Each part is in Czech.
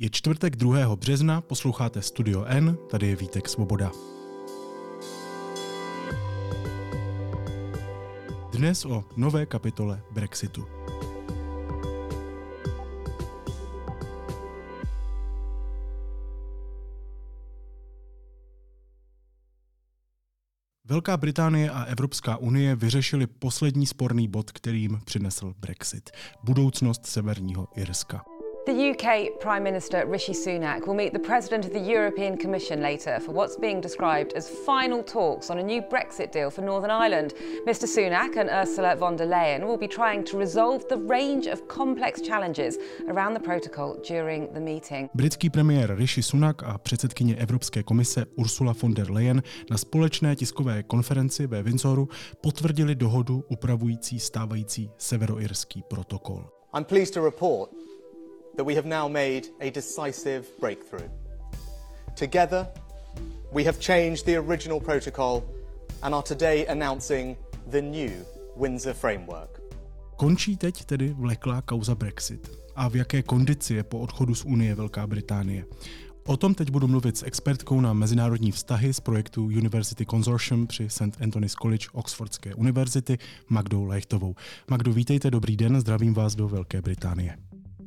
Je čtvrtek 2. března, posloucháte Studio N, tady je Vítek Svoboda. Dnes o nové kapitole Brexitu. Velká Británie a Evropská unie vyřešili poslední sporný bod, kterým přinesl Brexit. Budoucnost Severního Irska. The UK Prime Minister Rishi Sunak will meet the President of the European Commission later for what's being described as final talks on a new Brexit deal for Northern Ireland. Mr Sunak and Ursula von der Leyen will be trying to resolve the range of complex challenges around the protocol during the meeting. Britský premiér Rishi Sunak a předsedkyně Evropské komise Ursula von der Leyen na společné tiskové konferenci ve Windsoru potvrdili dohodu upravující stávající severoirský protokol. I'm pleased to report that we have now made a decisive breakthrough. Together, we have changed the original protocol and are today announcing the new Windsor Framework. Končí teď tedy vleklá kauza Brexit. A v jaké kondici je po odchodu z Unie Velká Británie? O tom teď budu mluvit s expertkou na mezinárodní vztahy z projektu University Consortium při St. Anthony's College Oxfordské univerzity Magdou Lechtovou. Magdo, vítejte, dobrý den, zdravím vás do Velké Británie.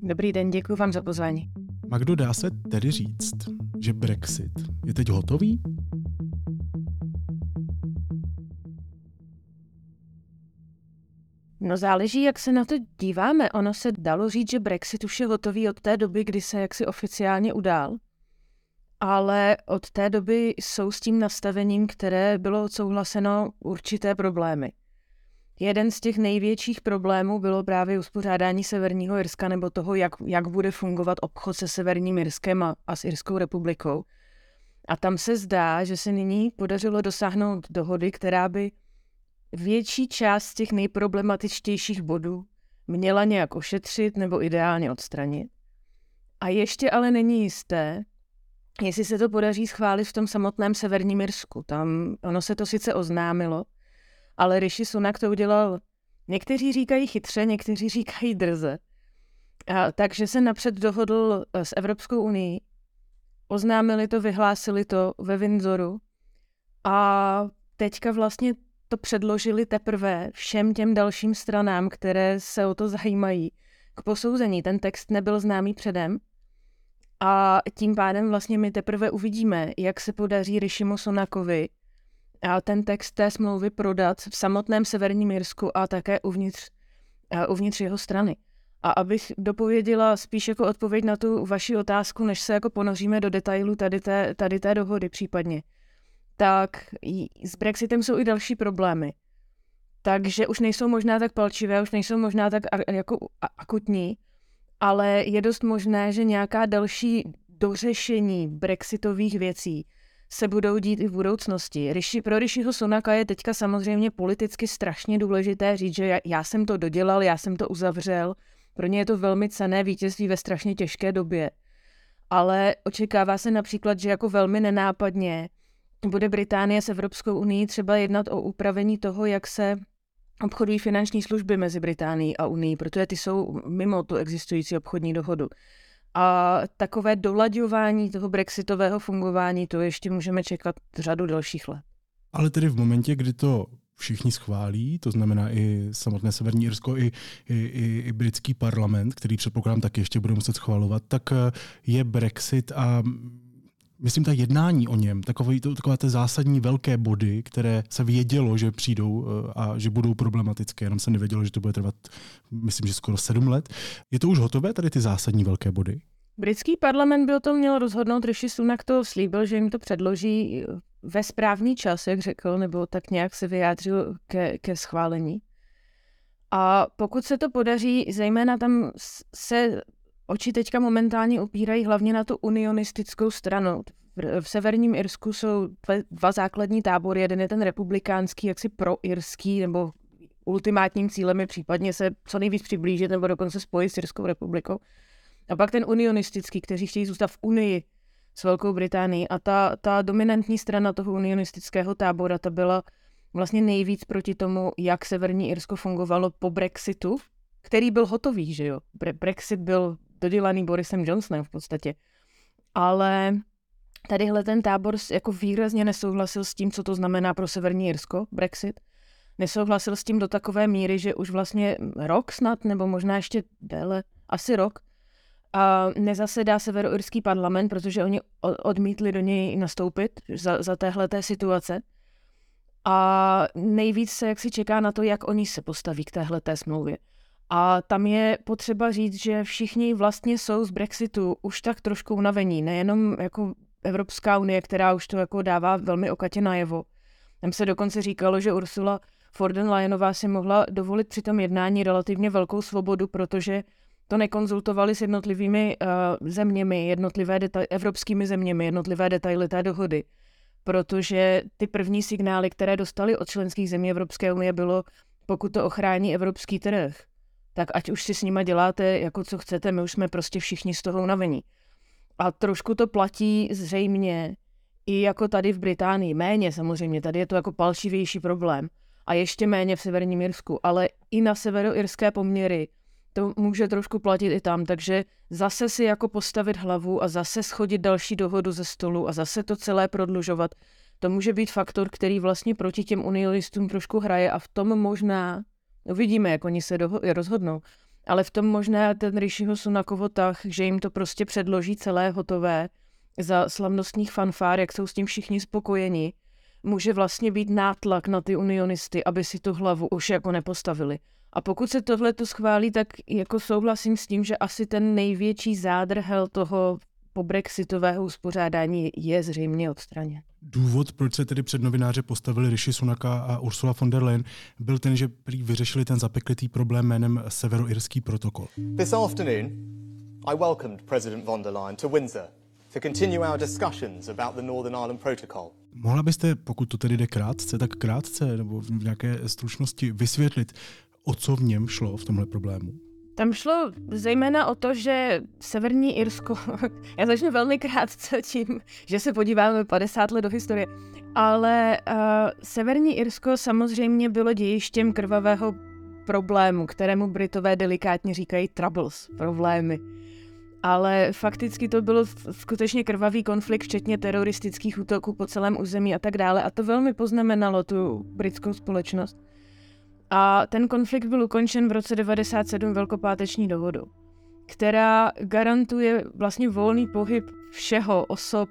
Dobrý den, děkuji vám za pozvání. Magdo, dá se tedy říct, že Brexit je teď hotový? No záleží, jak se na to díváme. Ono se dalo říct, že Brexit už je hotový od té doby, kdy se jaksi oficiálně udál. Ale od té doby jsou s tím nastavením, které bylo odsouhlaseno, určité problémy. Jeden z těch největších problémů bylo právě uspořádání Severního Irska nebo toho, jak, jak bude fungovat obchod se Severním Irskem a, a s Irskou republikou. A tam se zdá, že se nyní podařilo dosáhnout dohody, která by větší část těch nejproblematičtějších bodů měla nějak ošetřit nebo ideálně odstranit. A ještě ale není jisté, jestli se to podaří schválit v tom samotném Severním Irsku. Tam ono se to sice oznámilo, ale Rishi Sunak to udělal, někteří říkají chytře, někteří říkají drze. A, takže se napřed dohodl eh, s Evropskou unii, oznámili to, vyhlásili to ve Windsoru a teďka vlastně to předložili teprve všem těm dalším stranám, které se o to zajímají, k posouzení. Ten text nebyl známý předem a tím pádem vlastně my teprve uvidíme, jak se podaří Rishimu Sunakovi ten text té smlouvy prodat v samotném Severním Jirsku a také uvnitř, uvnitř jeho strany. A abych dopověděla spíš jako odpověď na tu vaši otázku, než se jako ponoříme do detailu tady té, tady té dohody případně, tak s Brexitem jsou i další problémy. Takže už nejsou možná tak palčivé, už nejsou možná tak jako akutní, ale je dost možné, že nějaká další dořešení brexitových věcí se budou dít i v budoucnosti. Rishi, pro Rishiho Sunaka je teďka samozřejmě politicky strašně důležité říct, že já, já jsem to dodělal, já jsem to uzavřel. Pro ně je to velmi cené vítězství ve strašně těžké době. Ale očekává se například, že jako velmi nenápadně bude Británie s Evropskou unii třeba jednat o upravení toho, jak se obchodují finanční služby mezi Británií a Unii, protože ty jsou mimo tu existující obchodní dohodu. A takové dolaďování toho brexitového fungování, to ještě můžeme čekat řadu dalších let. Ale tedy v momentě, kdy to všichni schválí, to znamená i samotné Severní Irsko, i, i, i, i britský parlament, který předpokládám taky ještě bude muset schvalovat, tak eh, je Brexit a myslím, ta jednání o něm, takové, takové ty zásadní velké body, které se vědělo, že přijdou eh, a že budou problematické, jenom se nevědělo, že to bude trvat, myslím, že skoro sedm let. Je to už hotové, tady ty zásadní velké body? Britský parlament by o tom měl rozhodnout, Rishi Sunak to slíbil, že jim to předloží ve správný čas, jak řekl, nebo tak nějak se vyjádřil ke, ke schválení. A pokud se to podaří, zejména tam se oči teďka momentálně upírají hlavně na tu unionistickou stranu. V severním Irsku jsou dva základní tábory. Jeden je ten republikánský, jaksi proirský, nebo ultimátním cílem je případně se co nejvíc přiblížit nebo dokonce spojit s Irskou republikou. A pak ten unionistický, kteří chtějí zůstat v Unii s Velkou Británií. A ta, ta dominantní strana toho unionistického tábora, ta byla vlastně nejvíc proti tomu, jak Severní Irsko fungovalo po Brexitu, který byl hotový, že jo. Bre- Brexit byl dodělaný Borisem Johnsonem v podstatě. Ale tadyhle ten tábor jako výrazně nesouhlasil s tím, co to znamená pro Severní Jirsko, Brexit. Nesouhlasil s tím do takové míry, že už vlastně rok snad, nebo možná ještě déle, asi rok, a nezasedá severoirský parlament, protože oni odmítli do něj nastoupit za, za téhleté situace. A nejvíc se jak si čeká na to, jak oni se postaví k téhleté smlouvě. A tam je potřeba říct, že všichni vlastně jsou z Brexitu už tak trošku unavení, nejenom jako Evropská unie, která už to jako dává velmi okatě najevo. Tam se dokonce říkalo, že Ursula von der Leyenová si mohla dovolit při tom jednání relativně velkou svobodu, protože to nekonzultovali s jednotlivými uh, zeměmi, jednotlivé deta- evropskými zeměmi, jednotlivé detaily té dohody. Protože ty první signály, které dostali od členských zemí Evropské unie, bylo, pokud to ochrání evropský trh, tak ať už si s nima děláte jako co chcete, my už jsme prostě všichni z toho unavení. A trošku to platí zřejmě i jako tady v Británii. Méně samozřejmě, tady je to jako palčivější problém. A ještě méně v Severním Irsku, ale i na severoirské poměry to může trošku platit i tam, takže zase si jako postavit hlavu a zase schodit další dohodu ze stolu a zase to celé prodlužovat, to může být faktor, který vlastně proti těm unionistům trošku hraje a v tom možná, uvidíme, jak oni se doho- rozhodnou, ale v tom možná ten Rishiho Sunakovo tak, že jim to prostě předloží celé hotové za slavnostních fanfár, jak jsou s tím všichni spokojeni, může vlastně být nátlak na ty unionisty, aby si tu hlavu už jako nepostavili. A pokud se tohle to schválí, tak jako souhlasím s tím, že asi ten největší zádrhel toho po brexitového uspořádání je zřejmě odstraněn. Důvod, proč se tedy před novináře postavili Rishi Sunaka a Ursula von der Leyen, byl ten, že prý vyřešili ten zapeklitý problém jménem Severoirský protokol. This afternoon, I welcomed President von der Leyen to Windsor to continue our discussions about the Northern Ireland Protocol. Mohla byste, pokud to tedy jde krátce, tak krátce nebo v nějaké stručnosti vysvětlit, o co v něm šlo v tomhle problému? Tam šlo zejména o to, že Severní Irsko, já začnu velmi krátce tím, že se podíváme 50 let do historie, ale uh, Severní Irsko samozřejmě bylo dějištěm krvavého problému, kterému Britové delikátně říkají troubles, problémy. Ale fakticky to byl skutečně krvavý konflikt, včetně teroristických útoků po celém území a tak dále. A to velmi poznamenalo tu britskou společnost. A ten konflikt byl ukončen v roce 97 velkopáteční dohodou, která garantuje vlastně volný pohyb všeho osob,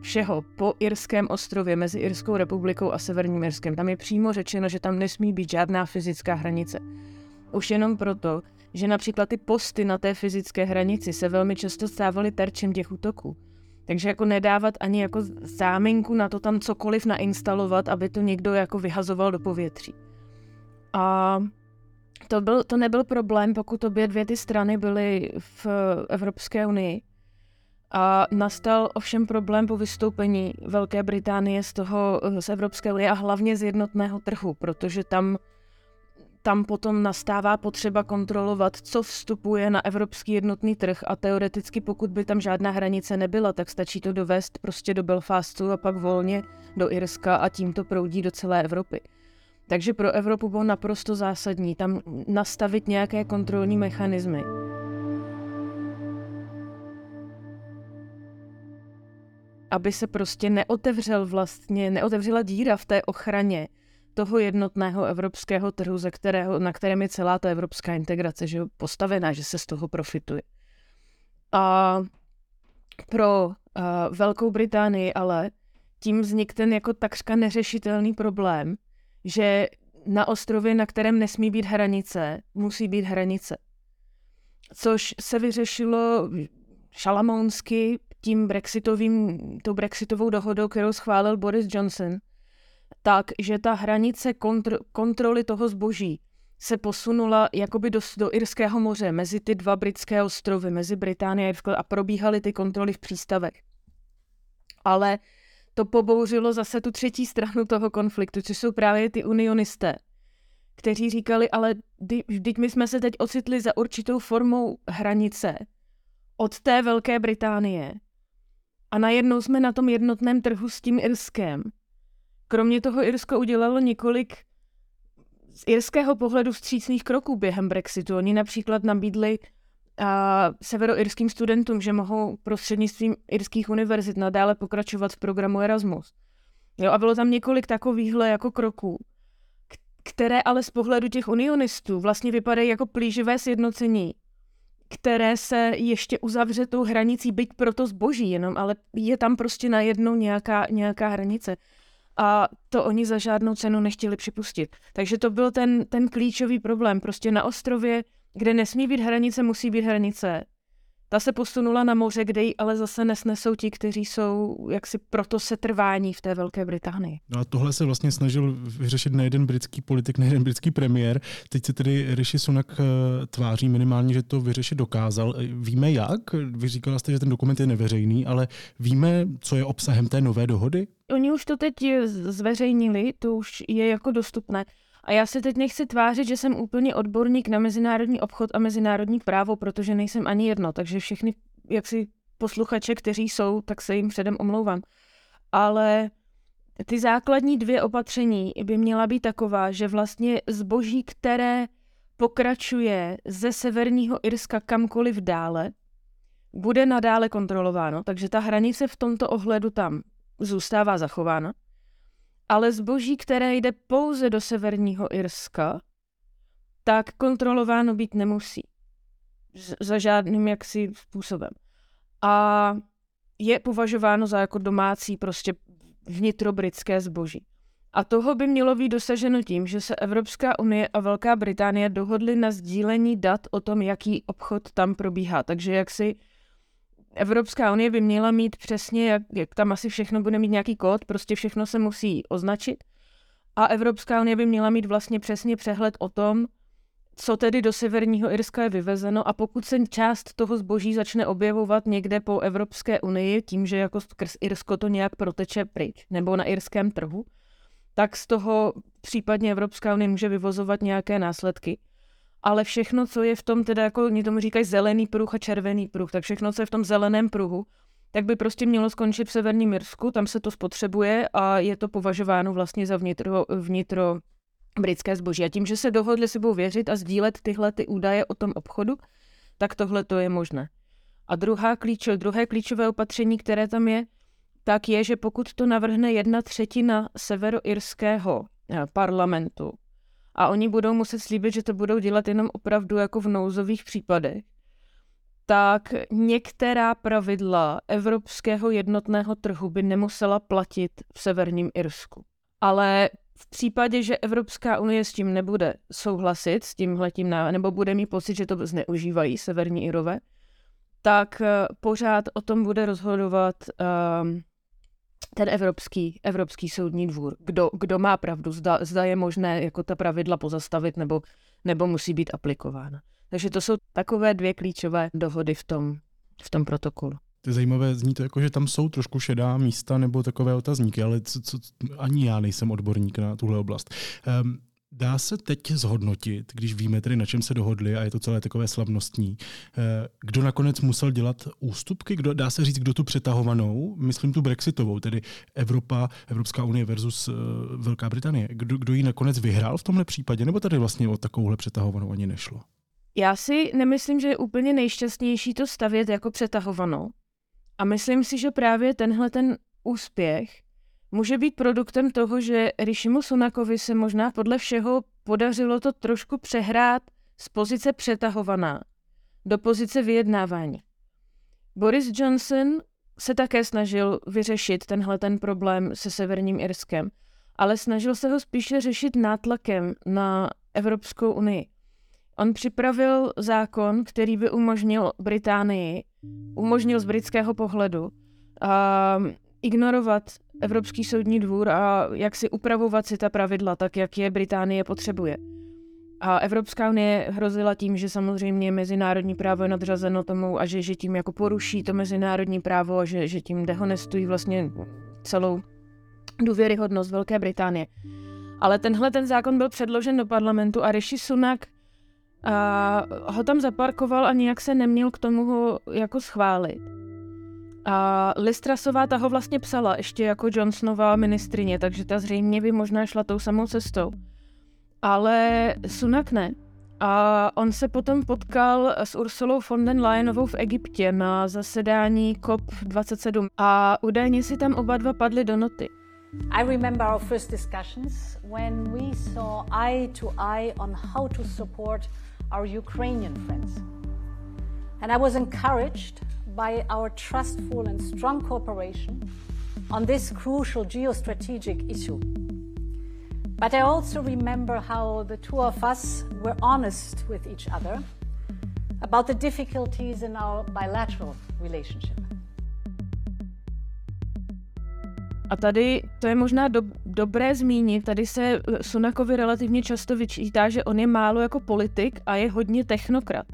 všeho po Irském ostrově mezi Irskou republikou a Severním Irskem. Tam je přímo řečeno, že tam nesmí být žádná fyzická hranice. Už jenom proto, že například ty posty na té fyzické hranici se velmi často stávaly terčem těch útoků. Takže jako nedávat ani jako záminku na to tam cokoliv nainstalovat, aby to někdo jako vyhazoval do povětří. A to, byl, to nebyl problém, pokud obě dvě ty strany byly v Evropské unii. A nastal ovšem problém po vystoupení Velké Británie z toho, z Evropské unie a hlavně z jednotného trhu, protože tam, tam potom nastává potřeba kontrolovat, co vstupuje na evropský jednotný trh a teoreticky pokud by tam žádná hranice nebyla, tak stačí to dovést prostě do Belfastu a pak volně do Irska a tím to proudí do celé Evropy. Takže pro Evropu bylo naprosto zásadní tam nastavit nějaké kontrolní mechanismy. Aby se prostě neotevřel vlastně, neotevřela díra v té ochraně toho jednotného evropského trhu, ze kterého, na kterém je celá ta evropská integrace že postavená, že se z toho profituje. A pro uh, Velkou Británii ale tím vznikl ten jako takřka neřešitelný problém, že na ostrově, na kterém nesmí být hranice, musí být hranice. Což se vyřešilo šalamounsky tím brexitovým, tou brexitovou dohodou, kterou schválil Boris Johnson, tak, že ta hranice kontro, kontroly toho zboží se posunula jakoby do, do Irského moře, mezi ty dva britské ostrovy, mezi Británií a Irskou a probíhaly ty kontroly v přístavech. Ale to pobouřilo zase tu třetí stranu toho konfliktu, což jsou právě ty unionisté, kteří říkali, ale vždyť my jsme se teď ocitli za určitou formou hranice od té Velké Británie a najednou jsme na tom jednotném trhu s tím Irskem. Kromě toho Irsko udělalo několik z irského pohledu vstřícných kroků během Brexitu. Oni například nabídli severoirským studentům, že mohou prostřednictvím irských univerzit nadále pokračovat v programu Erasmus. Jo, a bylo tam několik takovýchhle jako kroků, které ale z pohledu těch unionistů vlastně vypadají jako plíživé sjednocení, které se ještě uzavře tou hranicí, byť proto zboží jenom, ale je tam prostě najednou nějaká, nějaká hranice. A to oni za žádnou cenu nechtěli připustit. Takže to byl ten, ten klíčový problém. Prostě na ostrově, kde nesmí být hranice, musí být hranice. Ta se posunula na moře, kde ji ale zase nesnesou ti, kteří jsou jaksi proto setrvání v té Velké Británii. No a tohle se vlastně snažil vyřešit nejeden britský politik, nejeden britský premiér. Teď se tedy Rishi Sunak eh, tváří minimálně, že to vyřešit dokázal. Víme jak? Vy říkala jste, že ten dokument je neveřejný, ale víme, co je obsahem té nové dohody? Oni už to teď zveřejnili, to už je jako dostupné. A já se teď nechci tvářit, že jsem úplně odborník na mezinárodní obchod a mezinárodní právo, protože nejsem ani jedno, takže všechny jaksi posluchače, kteří jsou, tak se jim předem omlouvám. Ale ty základní dvě opatření by měla být taková, že vlastně zboží, které pokračuje ze severního Irska kamkoliv dále, bude nadále kontrolováno, takže ta hranice v tomto ohledu tam zůstává zachována ale zboží, které jde pouze do severního Irska, tak kontrolováno být nemusí. Za žádným jaksi způsobem. A je považováno za jako domácí prostě vnitrobritské zboží. A toho by mělo být dosaženo tím, že se Evropská unie a Velká Británie dohodly na sdílení dat o tom, jaký obchod tam probíhá. Takže jak si Evropská unie by měla mít přesně, jak, jak tam asi všechno bude mít nějaký kód, prostě všechno se musí označit. A Evropská unie by měla mít vlastně přesně přehled o tom, co tedy do Severního Irska je vyvezeno a pokud se část toho zboží začne objevovat někde po Evropské unii, tím, že jako skrz Irsko to nějak proteče pryč, nebo na irském trhu, tak z toho případně Evropská unie může vyvozovat nějaké následky ale všechno, co je v tom, teda jako oni tomu říkají zelený pruh a červený pruh, tak všechno, co je v tom zeleném pruhu, tak by prostě mělo skončit v Severním Irsku, tam se to spotřebuje a je to považováno vlastně za vnitro, vnitro britské zboží. A tím, že se dohodli si budou věřit a sdílet tyhle ty údaje o tom obchodu, tak tohle to je možné. A druhá klíč, druhé klíčové opatření, které tam je, tak je, že pokud to navrhne jedna třetina severoirského eh, parlamentu, a oni budou muset slíbit, že to budou dělat jenom opravdu jako v nouzových případech, tak některá pravidla evropského jednotného trhu by nemusela platit v severním Irsku. Ale v případě, že Evropská unie s tím nebude souhlasit, s tímhletím, nebo bude mít pocit, že to zneužívají severní Irové, tak eh, pořád o tom bude rozhodovat um, ten evropský, evropský soudní dvůr. Kdo, kdo má pravdu, zda, zda je možné jako ta pravidla pozastavit nebo, nebo musí být aplikována. Takže to jsou takové dvě klíčové dohody v tom, v tom protokolu. To je zajímavé, zní to jako, že tam jsou trošku šedá místa nebo takové otazníky, ale co, co, ani já nejsem odborník na tuhle oblast. Um, Dá se teď zhodnotit, když víme tedy, na čem se dohodli a je to celé takové slavnostní, eh, kdo nakonec musel dělat ústupky? Kdo, dá se říct, kdo tu přetahovanou, myslím tu Brexitovou, tedy Evropa, Evropská unie versus eh, Velká Británie. Kdo, kdo ji nakonec vyhrál v tomhle případě, nebo tady vlastně o takovouhle přetahovanou ani nešlo? Já si nemyslím, že je úplně nejšťastnější to stavět jako přetahovanou. A myslím si, že právě tenhle ten úspěch může být produktem toho, že Rishimu Sunakovi se možná podle všeho podařilo to trošku přehrát z pozice přetahovaná do pozice vyjednávání. Boris Johnson se také snažil vyřešit tenhle ten problém se Severním Irskem, ale snažil se ho spíše řešit nátlakem na Evropskou unii. On připravil zákon, který by umožnil Británii, umožnil z britského pohledu, um, ignorovat Evropský soudní dvůr a jak si upravovat si ta pravidla tak, jak je Británie potřebuje. A Evropská unie hrozila tím, že samozřejmě mezinárodní právo je nadřazeno tomu a že, že tím jako poruší to mezinárodní právo a že, že tím dehonestují vlastně celou důvěryhodnost Velké Británie. Ale tenhle ten zákon byl předložen do parlamentu a Rishi Sunak a ho tam zaparkoval a nijak se neměl k tomu ho jako schválit. A Listrasová ta ho vlastně psala ještě jako Johnsonová ministrině, takže ta zřejmě by možná šla tou samou cestou. Ale Sunak ne. A on se potom potkal s Ursulou von den Leyenovou v Egyptě na zasedání COP27 a údajně si tam oba dva padli do noty. I remember our first discussions when we saw eye to eye on how to support our Ukrainian friends. And I was encouraged by our trustful and strong cooperation on this crucial geostrategic issue. But I also remember how the two of us were honest with each other about the difficulties in our bilateral relationship. A tady to je možná do, dobré zmínit, tady se eh, Sunakovi relativně často vyčítá, že on je málo jako politik a je hodně technokrat.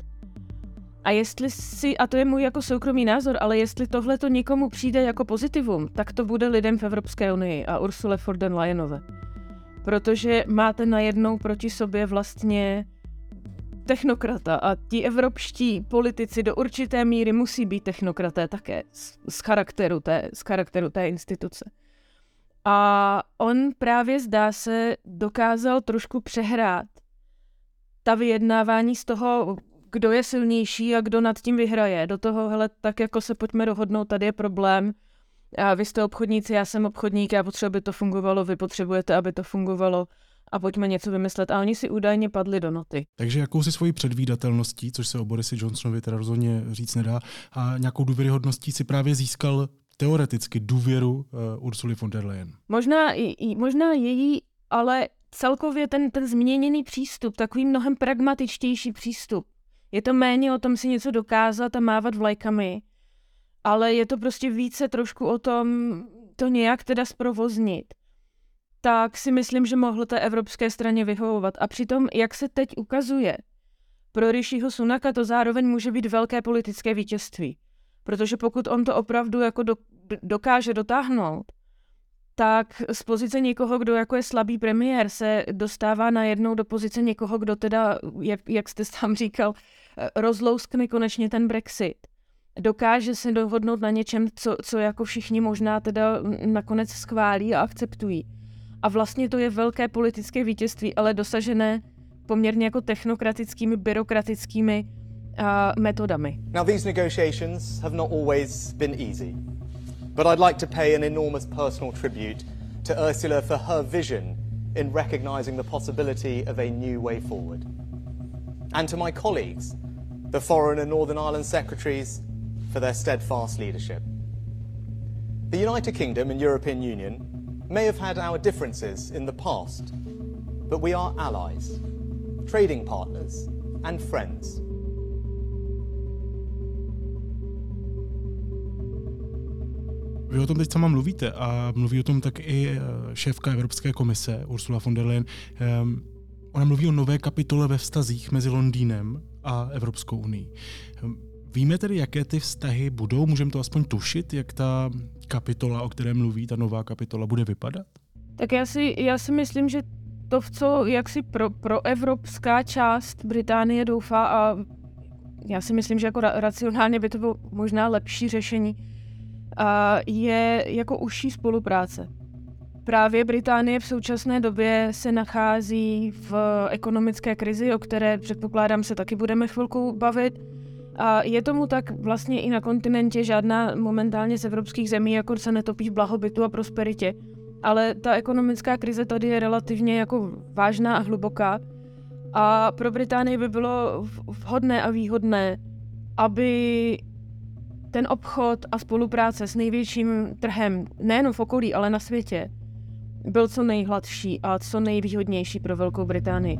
A jestli si, a to je můj jako soukromý názor, ale jestli tohle to někomu přijde jako pozitivum, tak to bude lidem v Evropské unii a Ursule von der Leyenové. Protože máte najednou proti sobě vlastně technokrata a ti evropští politici do určité míry musí být technokraté také z, z, charakteru, té, z charakteru té instituce. A on právě zdá se dokázal trošku přehrát ta vyjednávání z toho, kdo je silnější a kdo nad tím vyhraje. Do toho, hele, tak jako se pojďme dohodnout, tady je problém, a vy jste obchodníci, já jsem obchodník, já potřebuji, aby to fungovalo, vy potřebujete, aby to fungovalo a pojďme něco vymyslet. A oni si údajně padli do noty. Takže jakousi svoji předvídatelností, což se o Borisi Johnsonovi teda rozhodně říct nedá, a nějakou důvěryhodností si právě získal teoreticky důvěru uh, Ursuly von der Leyen. Možná, možná její, ale celkově ten, ten změněný přístup, takový mnohem pragmatičtější přístup. Je to méně o tom si něco dokázat a mávat vlajkami, ale je to prostě více trošku o tom to nějak teda zprovoznit. Tak si myslím, že mohlo té evropské straně vyhovovat. A přitom, jak se teď ukazuje, pro Rishiho Sunaka to zároveň může být velké politické vítězství. Protože pokud on to opravdu jako do, dokáže dotáhnout, tak z pozice někoho, kdo jako je slabý premiér, se dostává najednou do pozice někoho, kdo teda, jak, jak jste sám říkal, rozlouskne konečně ten Brexit. Dokáže se dohodnout na něčem, co, co jako všichni možná teda nakonec schválí a akceptují. A vlastně to je velké politické vítězství, ale dosažené poměrně jako technokratickými, byrokratickými uh, metodami. Now these negotiations have not always been easy. But I'd like to pay an enormous personal tribute to Ursula for her vision in recognising the possibility of a new way forward. And to my colleagues, the Foreign and Northern Ireland Secretaries, for their steadfast leadership. The United Kingdom and European Union may have had our differences in the past, but we are allies, trading partners, and friends. Vy o tom teď sama mluvíte a mluví o tom tak i eh, šéfka Evropské komise Ursula von der Leyen. Um, ona mluví o nové kapitole ve vztazích mezi Londýnem a Evropskou unii. Um, víme tedy, jaké ty vztahy budou? Můžeme to aspoň tušit, jak ta kapitola, o které mluví, ta nová kapitola, bude vypadat? Tak já si, já si myslím, že to, v co jaksi pro, pro evropská část Británie doufá a já si myslím, že jako ra- racionálně by to bylo možná lepší řešení, je jako užší spolupráce. Právě Británie v současné době se nachází v ekonomické krizi, o které předpokládám se taky budeme chvilku bavit. A je tomu tak vlastně i na kontinentě, žádná momentálně z evropských zemí jako se netopí v blahobytu a prosperitě. Ale ta ekonomická krize tady je relativně jako vážná a hluboká. A pro Británii by bylo vhodné a výhodné, aby ten obchod a spolupráce s největším trhem, nejen v okolí, ale na světě, byl co nejhladší a co nejvýhodnější pro Velkou Británii.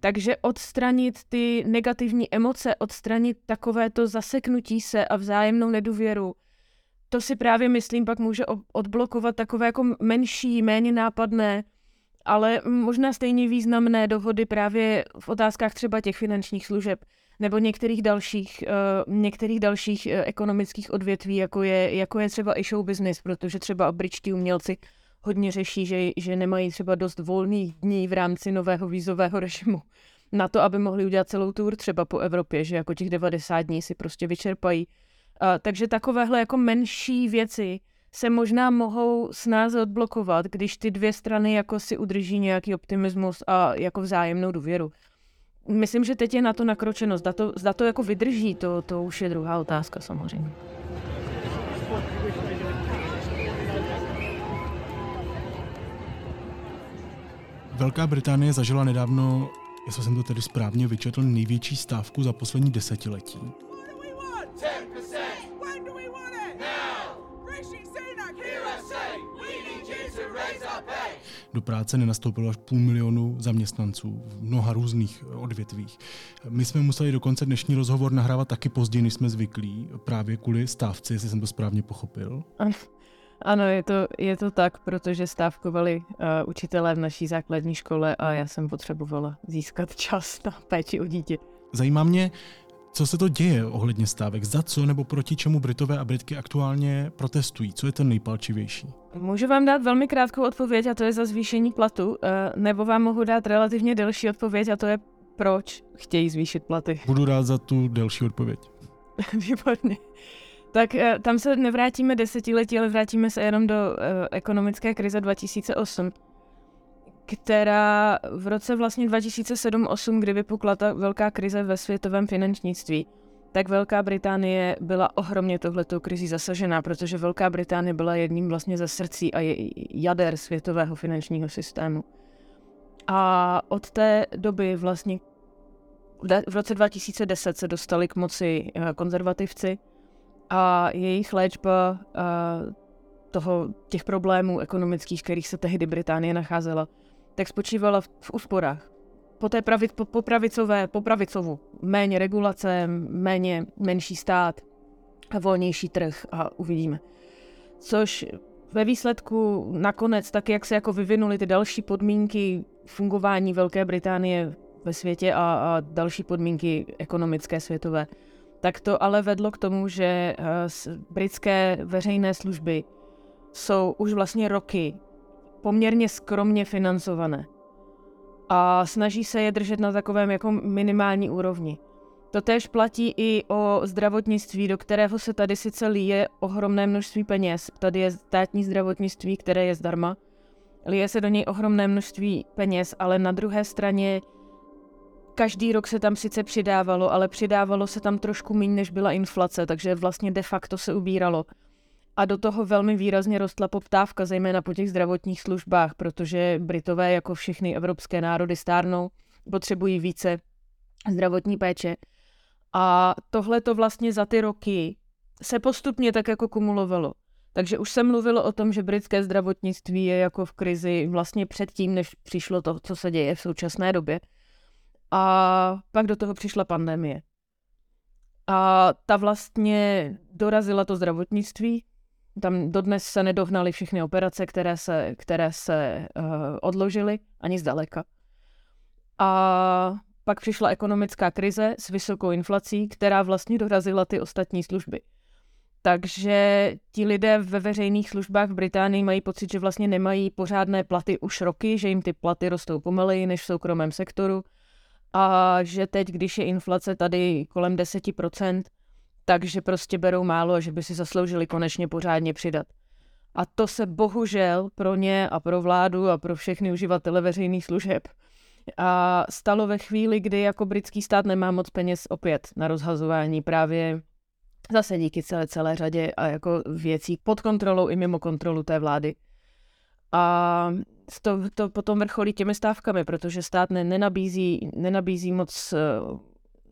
Takže odstranit ty negativní emoce, odstranit takovéto zaseknutí se a vzájemnou nedůvěru, to si právě myslím pak může odblokovat takové jako menší, méně nápadné ale možná stejně významné dohody právě v otázkách třeba těch finančních služeb nebo některých dalších, uh, některých dalších uh, ekonomických odvětví, jako je, jako je třeba i show business, protože třeba britští umělci hodně řeší, že, že nemají třeba dost volných dní v rámci nového vízového režimu na to, aby mohli udělat celou tour třeba po Evropě, že jako těch 90 dní si prostě vyčerpají. Uh, takže takovéhle jako menší věci se možná mohou s nás odblokovat, když ty dvě strany jako si udrží nějaký optimismus a jako vzájemnou důvěru. Myslím, že teď je na to nakročeno. Zda to, zda to jako vydrží, to, to už je druhá otázka samozřejmě. Velká Británie zažila nedávno, jestli jsem to tedy správně vyčetl, největší stávku za poslední desetiletí. Do práce nenastoupilo až půl milionu zaměstnanců v mnoha různých odvětvích. My jsme museli dokonce dnešní rozhovor nahrávat taky později, než jsme zvyklí, právě kvůli stávci, jestli jsem to správně pochopil. Ano, je to, je to tak, protože stávkovali uh, učitelé v naší základní škole a já jsem potřebovala získat čas na péči o dítě. Zajímá mě, co se to děje ohledně stávek? Za co nebo proti čemu Britové a Britky aktuálně protestují? Co je to nejpalčivější? Můžu vám dát velmi krátkou odpověď a to je za zvýšení platu, eh, nebo vám mohu dát relativně delší odpověď a to je proč chtějí zvýšit platy. Budu rád za tu delší odpověď. Výborně. Tak eh, tam se nevrátíme desetiletí, ale vrátíme se jenom do uh, ekonomické krize 2008, která v roce vlastně 2007-2008, kdy vypukla ta velká krize ve světovém finančnictví, tak Velká Británie byla ohromně tohletou krizí zasažená, protože Velká Británie byla jedním vlastně ze srdcí a jader světového finančního systému. A od té doby vlastně v roce 2010 se dostali k moci eh, konzervativci a jejich léčba toho, těch problémů ekonomických, kterých se tehdy Británie nacházela, tak spočívala v, v úsporách. Po té pravi, po, po pravicové, po pravicovu, méně regulace, méně, menší stát volnější trh a uvidíme. Což ve výsledku nakonec, tak jak se jako vyvinuly ty další podmínky fungování Velké Británie ve světě a, a další podmínky ekonomické světové, tak to ale vedlo k tomu, že eh, britské veřejné služby jsou už vlastně roky poměrně skromně financované a snaží se je držet na takovém jako minimální úrovni. To též platí i o zdravotnictví, do kterého se tady sice líje ohromné množství peněz. Tady je státní zdravotnictví, které je zdarma. Lije se do něj ohromné množství peněz, ale na druhé straně Každý rok se tam sice přidávalo, ale přidávalo se tam trošku méně, než byla inflace, takže vlastně de facto se ubíralo. A do toho velmi výrazně rostla poptávka, zejména po těch zdravotních službách, protože Britové, jako všechny evropské národy, stárnou, potřebují více zdravotní péče. A tohle to vlastně za ty roky se postupně tak jako kumulovalo. Takže už se mluvilo o tom, že britské zdravotnictví je jako v krizi vlastně předtím, než přišlo to, co se děje v současné době. A pak do toho přišla pandemie. A ta vlastně dorazila to zdravotnictví. Tam dodnes se nedohnaly všechny operace, které se, které se uh, odložily, ani zdaleka. A pak přišla ekonomická krize s vysokou inflací, která vlastně dorazila ty ostatní služby. Takže ti lidé ve veřejných službách v Británii mají pocit, že vlastně nemají pořádné platy už roky, že jim ty platy rostou pomaleji než v soukromém sektoru a že teď, když je inflace tady kolem 10%, takže prostě berou málo a že by si zasloužili konečně pořádně přidat. A to se bohužel pro ně a pro vládu a pro všechny uživatele veřejných služeb a stalo ve chvíli, kdy jako britský stát nemá moc peněz opět na rozhazování právě zase díky celé, celé řadě a jako věcí pod kontrolou i mimo kontrolu té vlády. A to, to potom vrcholí těmi stávkami, protože stát ne, nenabízí, nenabízí moc, eh,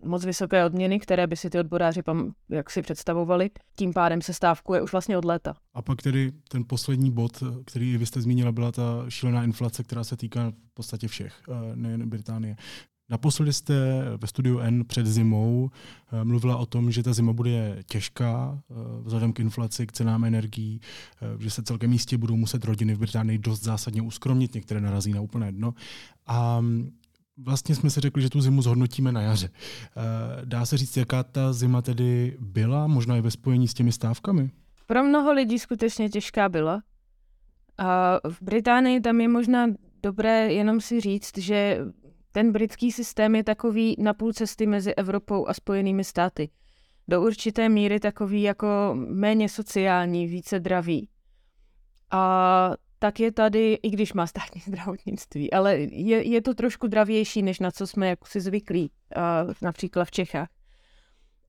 moc vysoké odměny, které by si ty odboráři pam, jak si představovali. Tím pádem se stávkuje už vlastně od léta. A pak tedy ten poslední bod, který vy jste zmínila, byla ta šílená inflace, která se týká v podstatě všech, eh, nejen Británie. Naposledy jste ve studiu N před zimou eh, mluvila o tom, že ta zima bude těžká eh, vzhledem k inflaci, k cenám energií, že se celkem jistě budou muset rodiny v Británii dost zásadně uskromnit, některé narazí na úplné dno. A mm, vlastně jsme si řekli, že tu zimu zhodnotíme na jaře. Dá se říct, jaká ta zima tedy byla, možná i ve spojení s těmi stávkami? Pro mnoho lidí skutečně těžká byla. A v Británii tam je možná dobré jenom si říct, že ten britský systém je takový na půl cesty mezi Evropou a Spojenými státy. Do určité míry takový jako méně sociální, více dravý. A tak je tady, i když má státní zdravotnictví, ale je, je to trošku dravější, než na co jsme jako si zvyklí, uh, například v Čechách.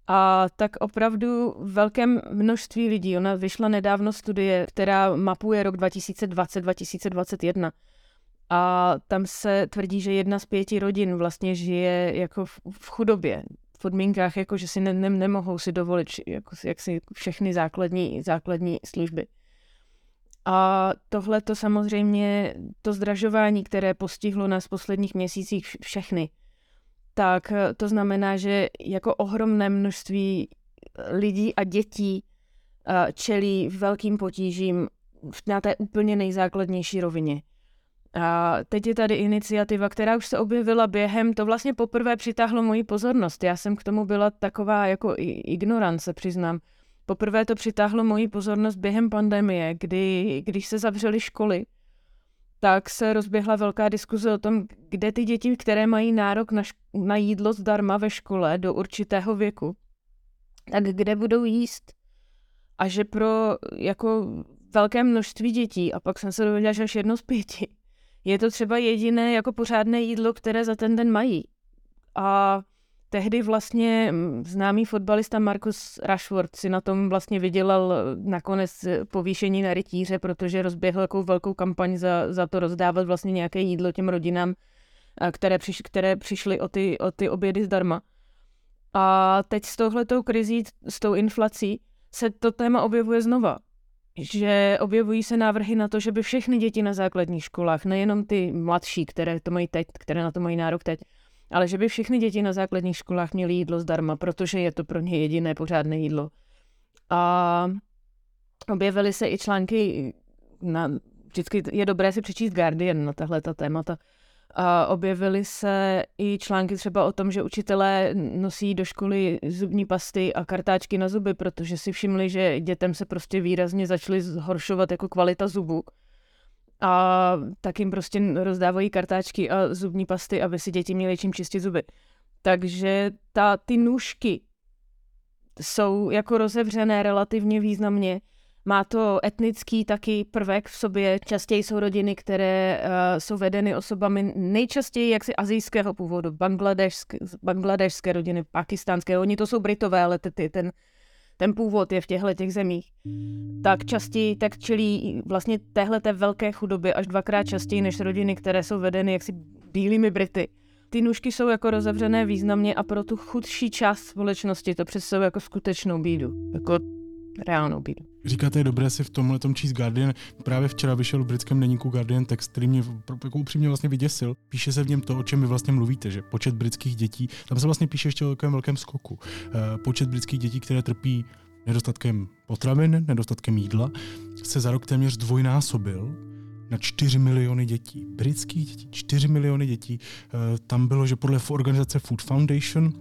A tak opravdu velkém množství lidí, ona vyšla nedávno studie, která mapuje rok 2020-2021. A tam se tvrdí, že jedna z pěti rodin vlastně žije jako v, v chudobě, v podmínkách, jako že si ne, ne, nemohou si dovolit jako, jak si všechny základní, základní služby. A tohle to samozřejmě, to zdražování, které postihlo nás v posledních měsících všechny, tak eh, to znamená, že jako ohromné množství lidí a dětí eh, čelí velkým potížím na té úplně nejzákladnější rovině. A teď je tady iniciativa, která už se objevila během, to vlastně poprvé přitáhlo moji pozornost. Já jsem k tomu byla taková jako ignorance, přiznám. Poprvé to přitáhlo moji pozornost během pandemie, kdy, když se zavřely školy, tak se rozběhla velká diskuze o tom, kde ty děti, které mají nárok na, šk- na jídlo zdarma ve škole do určitého věku, tak kde budou jíst. A že pro jako velké množství dětí, a pak jsem se dověděla, že až jedno z pěti, je to třeba jediné jako pořádné jídlo, které za ten den mají. A tehdy vlastně mm, známý fotbalista Marcus Rashford si na tom vlastně vydělal eh, nakonec eh, povýšení na rytíře, protože rozběhl takovou velkou kampaň za, za to rozdávat vlastně nějaké jídlo těm rodinám, eh, které, přiš, které přišly o ty, o ty obědy zdarma. A teď s touhletou krizí, s tou inflací, se to téma objevuje znova. Že objevují se návrhy na to, že by všechny děti na základních školách, nejenom ty mladší, které to mají teď, které na to mají nárok teď, ale že by všechny děti na základních školách měly jídlo zdarma, protože je to pro ně jediné pořádné jídlo. A objevily se i články, na, vždycky je dobré si přečíst Guardian na tahle ta témata, a objevily se i články třeba o tom, že učitelé nosí do školy zubní pasty a kartáčky na zuby, protože si všimli, že dětem se prostě výrazně začaly zhoršovat jako kvalita zubu a tak jim prostě rozdávají kartáčky a zubní pasty, aby si děti měly čím čistit zuby. Takže ta, ty nůžky jsou jako rozevřené relativně významně. Má to etnický taky prvek v sobě. Častěji jsou rodiny, které uh, jsou vedeny osobami nejčastěji jaksi azijského původu, bangladešské, bangladešské rodiny, pakistánské. Oni to jsou Britové, ale ty, ten ten původ je v těchto těch zemích, tak častěji tak čelí vlastně téhle velké chudobě až dvakrát častěji než rodiny, které jsou vedeny jaksi bílými Brity. Ty nůžky jsou jako rozevřené významně a pro tu chudší část společnosti to představuje jako skutečnou bídu. Jako reálnou bídu. Říkáte, je dobré si v tomhle tom číst Guardian. Právě včera vyšel v britském deníku Guardian text, který mě jako upřímně vlastně vyděsil. Píše se v něm to, o čem vy vlastně mluvíte, že počet britských dětí, tam se vlastně píše ještě o takovém velkém skoku. Uh, počet britských dětí, které trpí nedostatkem potravin, nedostatkem jídla, se za rok téměř dvojnásobil na 4 miliony dětí. Britských dětí, 4 miliony dětí. Uh, tam bylo, že podle organizace Food Foundation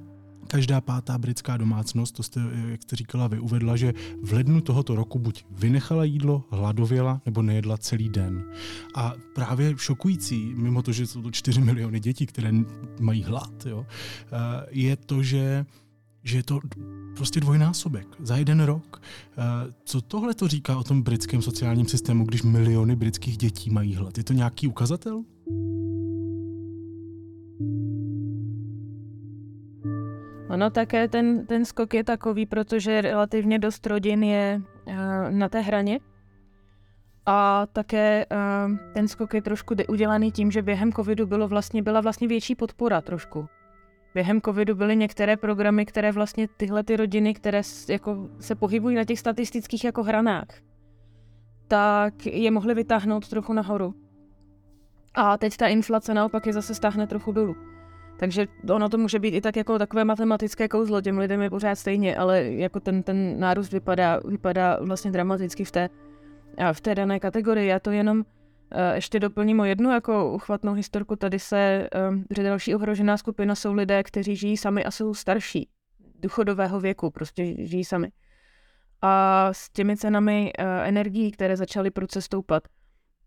Každá pátá britská domácnost, to jste, jak jste říkala, vy uvedla, že v lednu tohoto roku buď vynechala jídlo, hladověla nebo nejedla celý den. A právě šokující, mimo to, že jsou to 4 miliony dětí, které mají hlad, jo, eh, je to, že že je to prostě dvojnásobek za jeden rok. Eh, co tohle to říká o tom britském sociálním systému, když miliony britských dětí mají hlad? Je to nějaký ukazatel? Ono také ten, ten skok je takový, protože relativně dost rodin je uh, na té hraně. A také uh, ten skok je trošku udělaný tím, že během covidu bylo vlastně, byla vlastně větší podpora trošku. Během covidu byly některé programy, které vlastně tyhle ty rodiny, které jako se pohybují na těch statistických jako hranách, tak je mohly vytáhnout trochu nahoru. A teď ta inflace naopak je zase stáhne trochu dolů. Takže ono to může být i tak jako takové matematické kouzlo, těm lidem je pořád stejně, ale jako ten, ten nárůst vypadá, vypadá vlastně dramaticky v té, v té dané kategorii. Já to jenom uh, ještě doplním o jednu jako uchvatnou historku. Tady se, um, že další ohrožená skupina jsou lidé, kteří žijí sami a jsou starší, duchodového věku, prostě žijí sami. A s těmi cenami uh, energií, které začaly proces stoupat,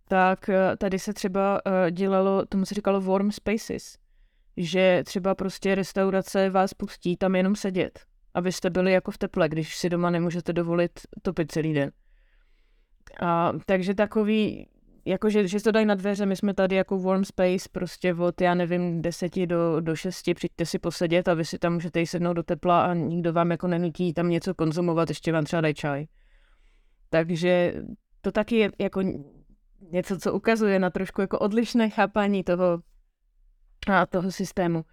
tak tady se třeba dělalo, tomu se říkalo warm spaces, že třeba prostě restaurace vás pustí tam jenom sedět, abyste byli jako v teple, když si doma nemůžete dovolit topit celý den. A, takže takový, jakože že to dají na dveře, my jsme tady jako warm space, prostě od, já nevím, deseti do, do šesti, přijďte si posedět a vy si tam můžete jít sednout do tepla a nikdo vám jako nenutí tam něco konzumovat, ještě vám třeba dají čaj. Takže to taky je jako něco, co ukazuje na trošku jako odlišné chápání toho, toho systému.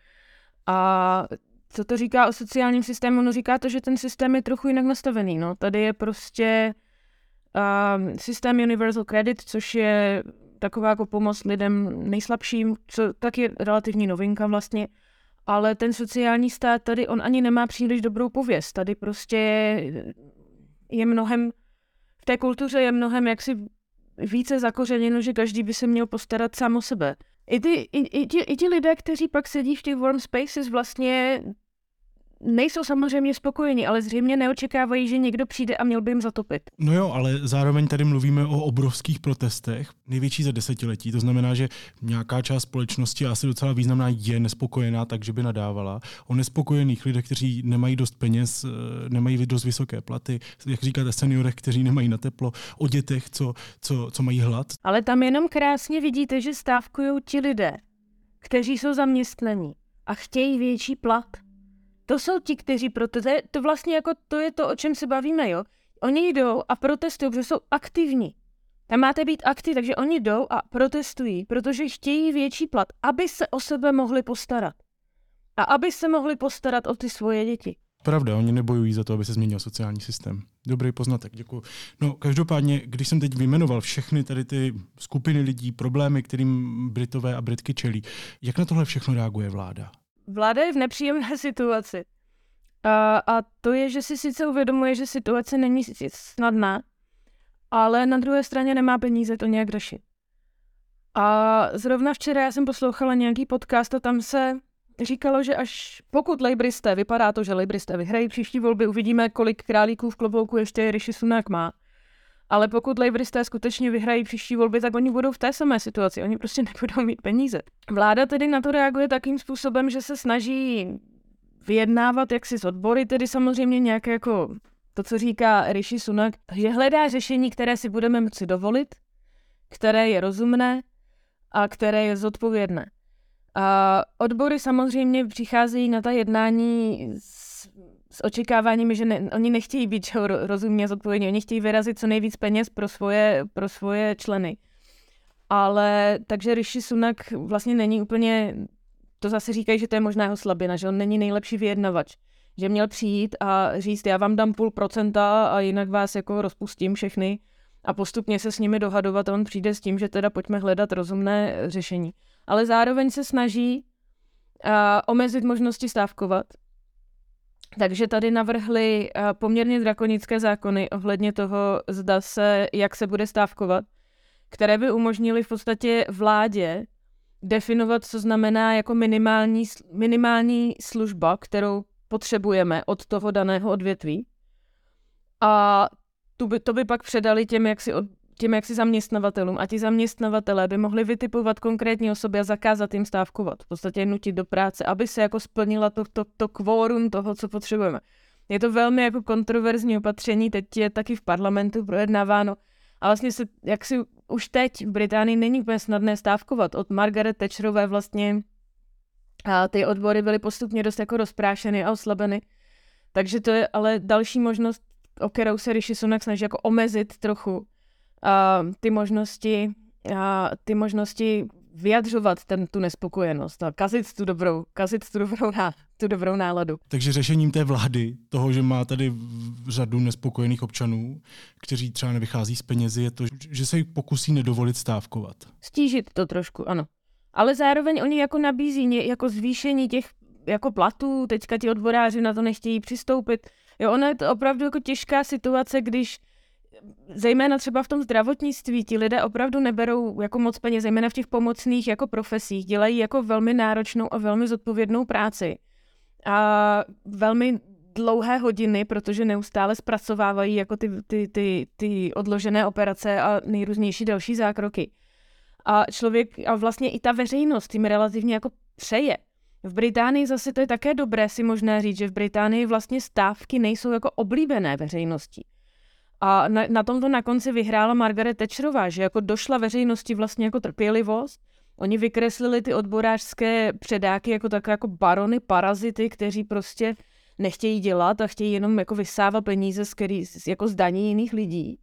A co to říká o sociálním systému? No říká to, že ten systém je trochu jinak nastavený. No. Tady je prostě um, systém Universal Credit, což je taková jako pomoc lidem nejslabším, co tak je relativní novinka vlastně, ale ten sociální stát tady, on ani nemá příliš dobrou pověst. Tady prostě je mnohem, v té kultuře je mnohem jaksi více zakořeněno, že každý by se měl postarat sám o sebe. I, i, i, ti, I ti lidé, kteří pak sedí v těch warm spaces, vlastně nejsou samozřejmě spokojeni, ale zřejmě neočekávají, že někdo přijde a měl by jim zatopit. No jo, ale zároveň tady mluvíme o obrovských protestech, největší za desetiletí. To znamená, že nějaká část společnosti, asi docela významná, je nespokojená, takže by nadávala. O nespokojených lidech, kteří nemají dost peněz, eh, nemají dost vysoké platy, jak říkáte, seniorech, kteří nemají na teplo, o dětech, co, co, co mají hlad. Ale tam jenom krásně vidíte, že stávkují ti lidé, kteří jsou zaměstnaní a chtějí větší plat. To jsou ti, kteří protestují. To vlastně jako to je to, o čem se bavíme, jo. Oni jdou a protestují, protože jsou aktivní. Tam máte být aktivní, takže oni jdou a protestují, protože chtějí větší plat, aby se o sebe mohli postarat. A aby se mohli postarat o ty svoje děti. Pravda, oni nebojují za to, aby se změnil sociální systém. Dobrý poznatek, děkuji. No, každopádně, když jsem teď vyjmenoval všechny tady ty skupiny lidí, problémy, kterým Britové a Britky čelí, jak na tohle všechno reaguje vláda? Vláda je v nepříjemné situaci. A, a to je, že si sice uvědomuje, že situace není snadná, ale na druhé straně nemá peníze to nějak řešit. A zrovna včera já jsem poslouchala nějaký podcast a tam se říkalo, že až pokud lejbristé, vypadá to, že lejbristé vyhrají příští volby, uvidíme, kolik králíků v klobouku ještě Rishi Sunak má. Ale pokud lejbristé skutečně vyhrají příští volby, tak oni budou v té samé situaci. Oni prostě nebudou mít peníze. Vláda tedy na to reaguje takým způsobem, že se snaží vyjednávat jaksi s odbory, tedy samozřejmě nějaké jako to, co říká Rishi Sunak, že hledá řešení, které si budeme moci dovolit, které je rozumné a které je zodpovědné. A odbory samozřejmě přicházejí na ta jednání s, s očekáváním, že ne, oni nechtějí být čo, rozumně zodpovědní, oni chtějí vyrazit co nejvíc peněz pro svoje, pro svoje členy. Ale takže Rishi Sunak vlastně není úplně, to zase říkají, že to je možná jeho slabina, že on není nejlepší vyjednavač. Že měl přijít a říct, já vám dám půl procenta a jinak vás jako rozpustím všechny a postupně se s nimi dohadovat a on přijde s tím, že teda pojďme hledat rozumné řešení ale zároveň se snaží uh, omezit možnosti stávkovat. Takže tady navrhli uh, poměrně drakonické zákony ohledně toho, zda se, jak se bude stávkovat, které by umožnily v podstatě vládě definovat, co znamená jako minimální, minimální služba, kterou potřebujeme od toho daného odvětví. A tu by, to by pak předali těm jaksi od, těm jaksi zaměstnavatelům a ti zaměstnavatelé by mohli vytipovat konkrétní osoby a zakázat jim stávkovat, v podstatě nutit do práce, aby se jako splnila to, to, to kvórum toho, co potřebujeme. Je to velmi jako kontroverzní opatření, teď je taky v parlamentu projednáváno a vlastně se, jak si už teď v Británii není úplně snadné stávkovat. Od Margaret Thatcherové vlastně a ty odbory byly postupně dost jako rozprášeny a oslabeny. Takže to je ale další možnost, o kterou se Rishi Sunak snaží jako omezit trochu uh, ty možnosti, uh, ty možnosti vyjadřovat ten, tu nespokojenost a kazit tu dobrou, kazit tu dobrou, ná, tu dobrou náladu. Takže řešením té vlády, toho, že má tady řadu nespokojených občanů, kteří třeba nevychází z penězi, je to, že se jich pokusí nedovolit stávkovat. Stížit to trošku, ano. Ale zároveň oni jako nabízí jako zvýšení těch jako platů, teďka ti odboráři na to nechtějí přistoupit. Jo, ono je to opravdu jako těžká situace, když zejména třeba v tom zdravotnictví ti lidé opravdu neberou jako moc peněz, zejména v těch pomocných jako profesích, dělají jako velmi náročnou a velmi zodpovědnou práci. A velmi dlouhé hodiny, protože neustále zpracovávají jako ty, ty, ty, ty odložené operace a nejrůznější další zákroky. A člověk, a vlastně i ta veřejnost jim relativně jako přeje. V Británii zase to je také dobré si možná říct, že v Británii vlastně stávky nejsou jako oblíbené veřejností. A na, na tomto na konci vyhrála Margaret Thatcherová, že jako došla veřejnosti vlastně jako trpělivost. Oni vykreslili ty odborářské předáky jako tak jako barony, parazity, kteří prostě nechtějí dělat a chtějí jenom jako vysávat peníze z, který, jako z daní jiných lidí.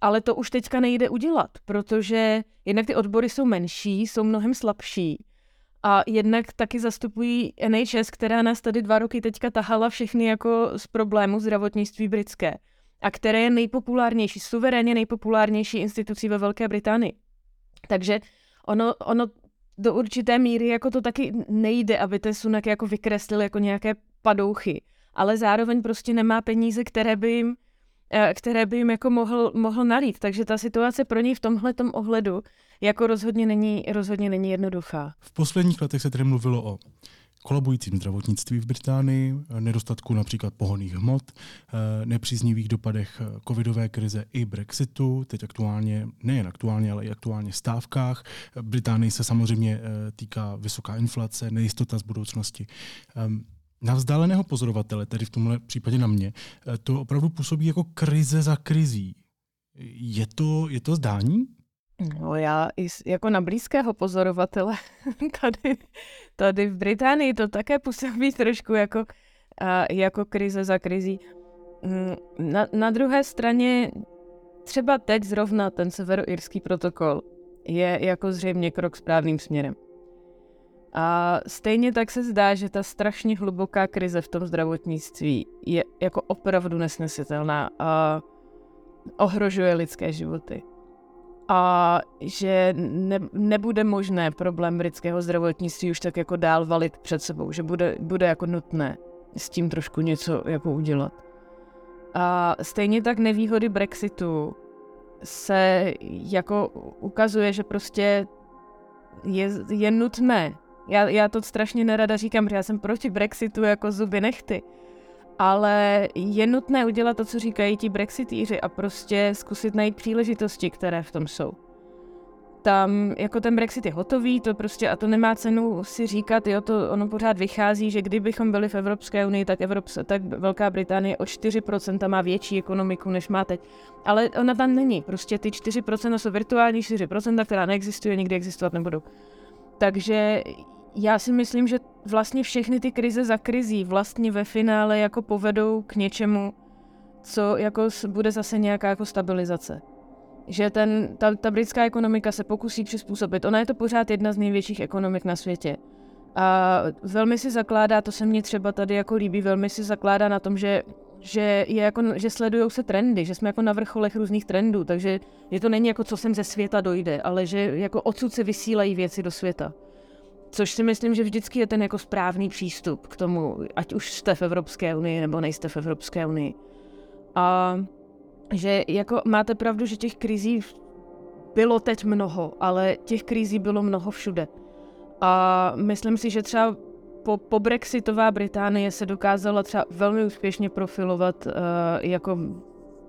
Ale to už teďka nejde udělat, protože jednak ty odbory jsou menší, jsou mnohem slabší a jednak taky zastupují NHS, která nás tady dva roky teďka tahala všechny jako z problému zdravotnictví britské a které je nejpopulárnější, suverénně nejpopulárnější institucí ve Velké Británii. Takže ono, ono do určité míry jako to taky nejde, aby ten Sunak jako vykreslil jako nějaké padouchy, ale zároveň prostě nemá peníze, které by jim, eh, které by jim jako mohl, mohl nalít. Takže ta situace pro něj v tomhle ohledu jako rozhodně není, rozhodně není jednoduchá. V posledních letech se tedy mluvilo o kolabujícím zdravotnictví v Británii, nedostatku například pohoných hmot, eh, nepříznivých dopadech eh, covidové krize i Brexitu, teď aktuálně, nejen aktuálně, ale i aktuálně stávkách. Británii se samozřejmě týká vysoká inflace, nejistota z budoucnosti. Ehm, na vzdáleného pozorovatele, tedy v tomhle případě na mě, eh, to opravdu působí jako krize za krizí. Je to, je to zdání? No já jako na blízkého pozorovatele tady, tady v Británii to také působí trošku jako, jako krize za krizí. Mm, na, na druhé straně třeba teď zrovna ten severoirský protokol je jako zřejmě krok správným směrem. A stejně tak se zdá, že ta strašně hluboká krize v tom zdravotnictví je jako opravdu nesnesitelná a ohrožuje lidské životy. A že ne, nebude možné problém britského zdravotnictví už tak jako dál valit před sebou, že bude, bude jako nutné s tím trošku něco jako udělat. A stejně tak nevýhody Brexitu se jako ukazuje, že prostě je, je nutné já, já to strašně nerada říkám, že já jsem proti Brexitu jako zuby nechty. Ale je nutné udělat to, co říkají ti brexitíři a prostě zkusit najít příležitosti, které v tom jsou. Tam jako ten Brexit je hotový, to prostě a to nemá cenu si říkat, jo, to ono pořád vychází, že kdybychom byli v Evropské unii, tak, Evrops, tak Velká Británie o 4% má větší ekonomiku, než má teď. Ale ona tam není, prostě ty 4% jsou virtuální 4%, která neexistuje, nikdy existovat nebudou. Takže já si myslím, že vlastně všechny ty krize za krizí vlastně ve finále jako povedou k něčemu, co jako bude zase nějaká jako stabilizace. Že ten, ta, ta britská ekonomika se pokusí přizpůsobit. Ona je to pořád jedna z největších ekonomik na světě. A velmi si zakládá, to se mně třeba tady jako líbí, velmi si zakládá na tom, že, že, je jako, že sledují se trendy, že jsme jako na vrcholech různých trendů, takže je to není jako co sem ze světa dojde, ale že jako odsud se vysílají věci do světa. Což si myslím, že vždycky je ten jako správný přístup k tomu, ať už jste v Evropské unii nebo nejste v Evropské unii. A že jako máte pravdu, že těch krizí bylo teď mnoho, ale těch krizí bylo mnoho všude. A myslím si, že třeba po, po Brexitová Británie se dokázala třeba velmi úspěšně profilovat uh, jako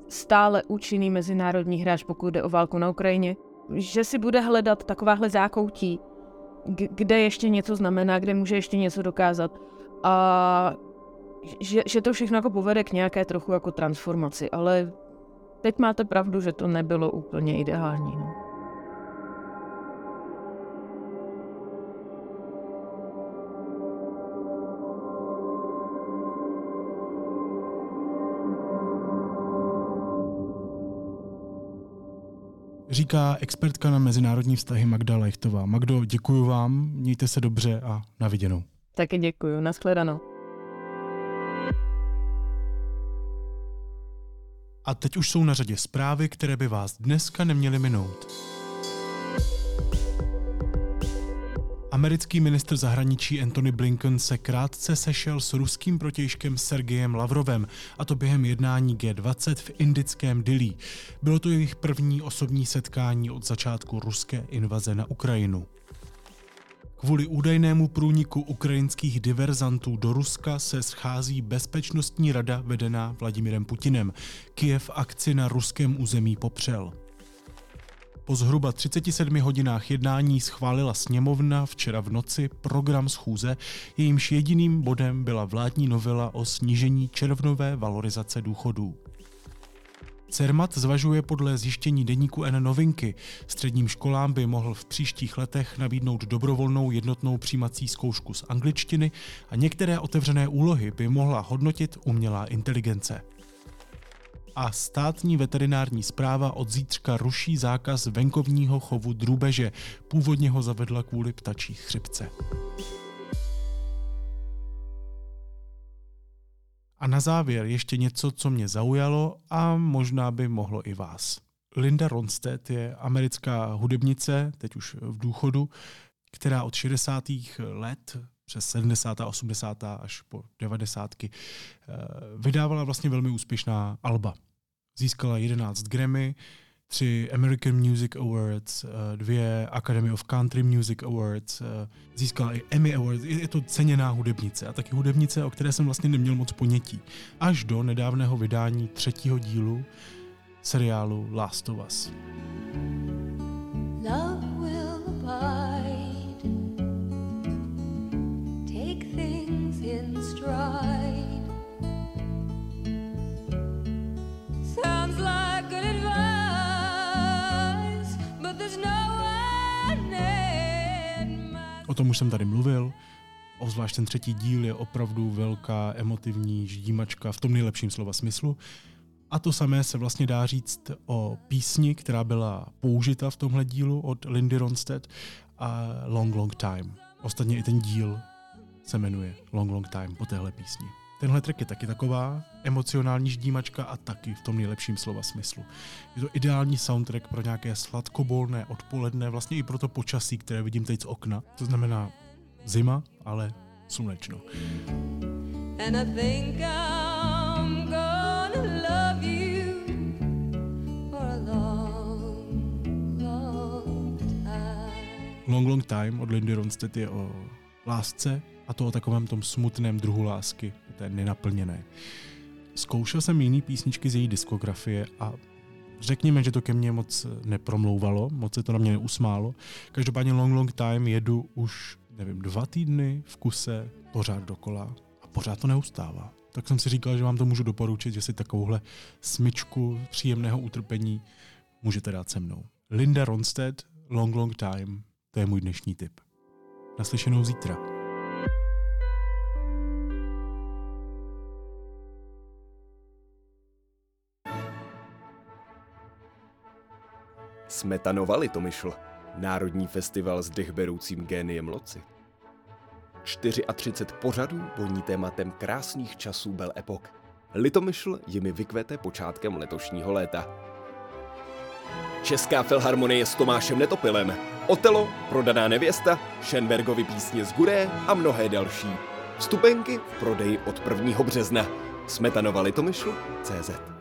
stále účinný mezinárodní hráč, pokud jde o válku na Ukrajině. Že si bude hledat takováhle zákoutí, kde ještě něco znamená, kde může ještě něco dokázat. A že, že to všechno jako povede k nějaké trochu jako transformaci, ale teď máte pravdu, že to nebylo úplně ideální. No. Říká expertka na mezinárodní vztahy Magda Lechtová. Magdo, děkuji vám, mějte se dobře a na viděnou. Taky děkuji, nashledanou. A teď už jsou na řadě zprávy, které by vás dneska neměly minout. Americký ministr zahraničí Antony Blinken se krátce sešel s ruským protějškem Sergejem Lavrovem, a to během jednání G20 v indickém Dili. Bylo to jejich první osobní setkání od začátku ruské invaze na Ukrajinu. Kvůli údajnému průniku ukrajinských diverzantů do Ruska se schází Bezpečnostní rada vedená Vladimirem Putinem. Kiev akci na ruském území popřel. Po zhruba 37 hodinách jednání schválila sněmovna včera v noci program schůze, jejímž jediným bodem byla vládní novela o snížení červnové valorizace důchodů. CERMAT zvažuje podle zjištění deníku N novinky. Středním školám by mohl v příštích letech nabídnout dobrovolnou jednotnou přijímací zkoušku z angličtiny a některé otevřené úlohy by mohla hodnotit umělá inteligence. A státní veterinární zpráva od zítřka ruší zákaz venkovního chovu drůbeže. Původně ho zavedla kvůli ptačí chřipce. A na závěr ještě něco, co mě zaujalo a možná by mohlo i vás. Linda Ronstedt je americká hudebnice, teď už v důchodu, která od 60. let přes 70. 80. až po 90. Eh, vydávala vlastně velmi úspěšná alba. Získala 11 Grammy, tři American Music Awards, eh, dvě Academy of Country Music Awards, eh, získala i Emmy Awards, je to ceněná hudebnice a taky hudebnice, o které jsem vlastně neměl moc ponětí. Až do nedávného vydání třetího dílu seriálu Last of Us. No O tom už jsem tady mluvil. Obzvlášť ten třetí díl je opravdu velká emotivní ždímačka v tom nejlepším slova smyslu. A to samé se vlastně dá říct o písni, která byla použita v tomhle dílu od Lindy Ronstedt a Long Long Time. Ostatně i ten díl se jmenuje Long Long Time po téhle písni. Tenhle track je taky taková emocionální ždímačka a taky v tom nejlepším slova smyslu. Je to ideální soundtrack pro nějaké sladkobolné odpoledne, vlastně i pro to počasí, které vidím teď z okna. To znamená zima, ale slunečno. And I think I'm gonna love you for a long, long time. Long Long Time od Lindy Ronstedt je o lásce a to o takovém tom smutném druhu lásky, té nenaplněné. Zkoušel jsem jiný písničky z její diskografie a řekněme, že to ke mně moc nepromlouvalo, moc se to na mě neusmálo. Každopádně Long Long Time jedu už, nevím, dva týdny v kuse, pořád dokola a pořád to neustává. Tak jsem si říkal, že vám to můžu doporučit, že si takovouhle smyčku příjemného utrpení můžete dát se mnou. Linda Ronstedt, Long Long Time, to je můj dnešní tip. Naslyšenou zítra. Smetanova Litomyšl, Národní festival s dechberoucím géniem loci. 34 pořadů voní tématem krásných časů Bel Epok. Litomyšl jimi vykvete počátkem letošního léta. Česká filharmonie s Tomášem Netopilem, Otelo, Prodaná nevěsta, Schenbergovi písně z Guré a mnohé další. Vstupenky v prodeji od 1. března. Smetanova Litomyšl CZ.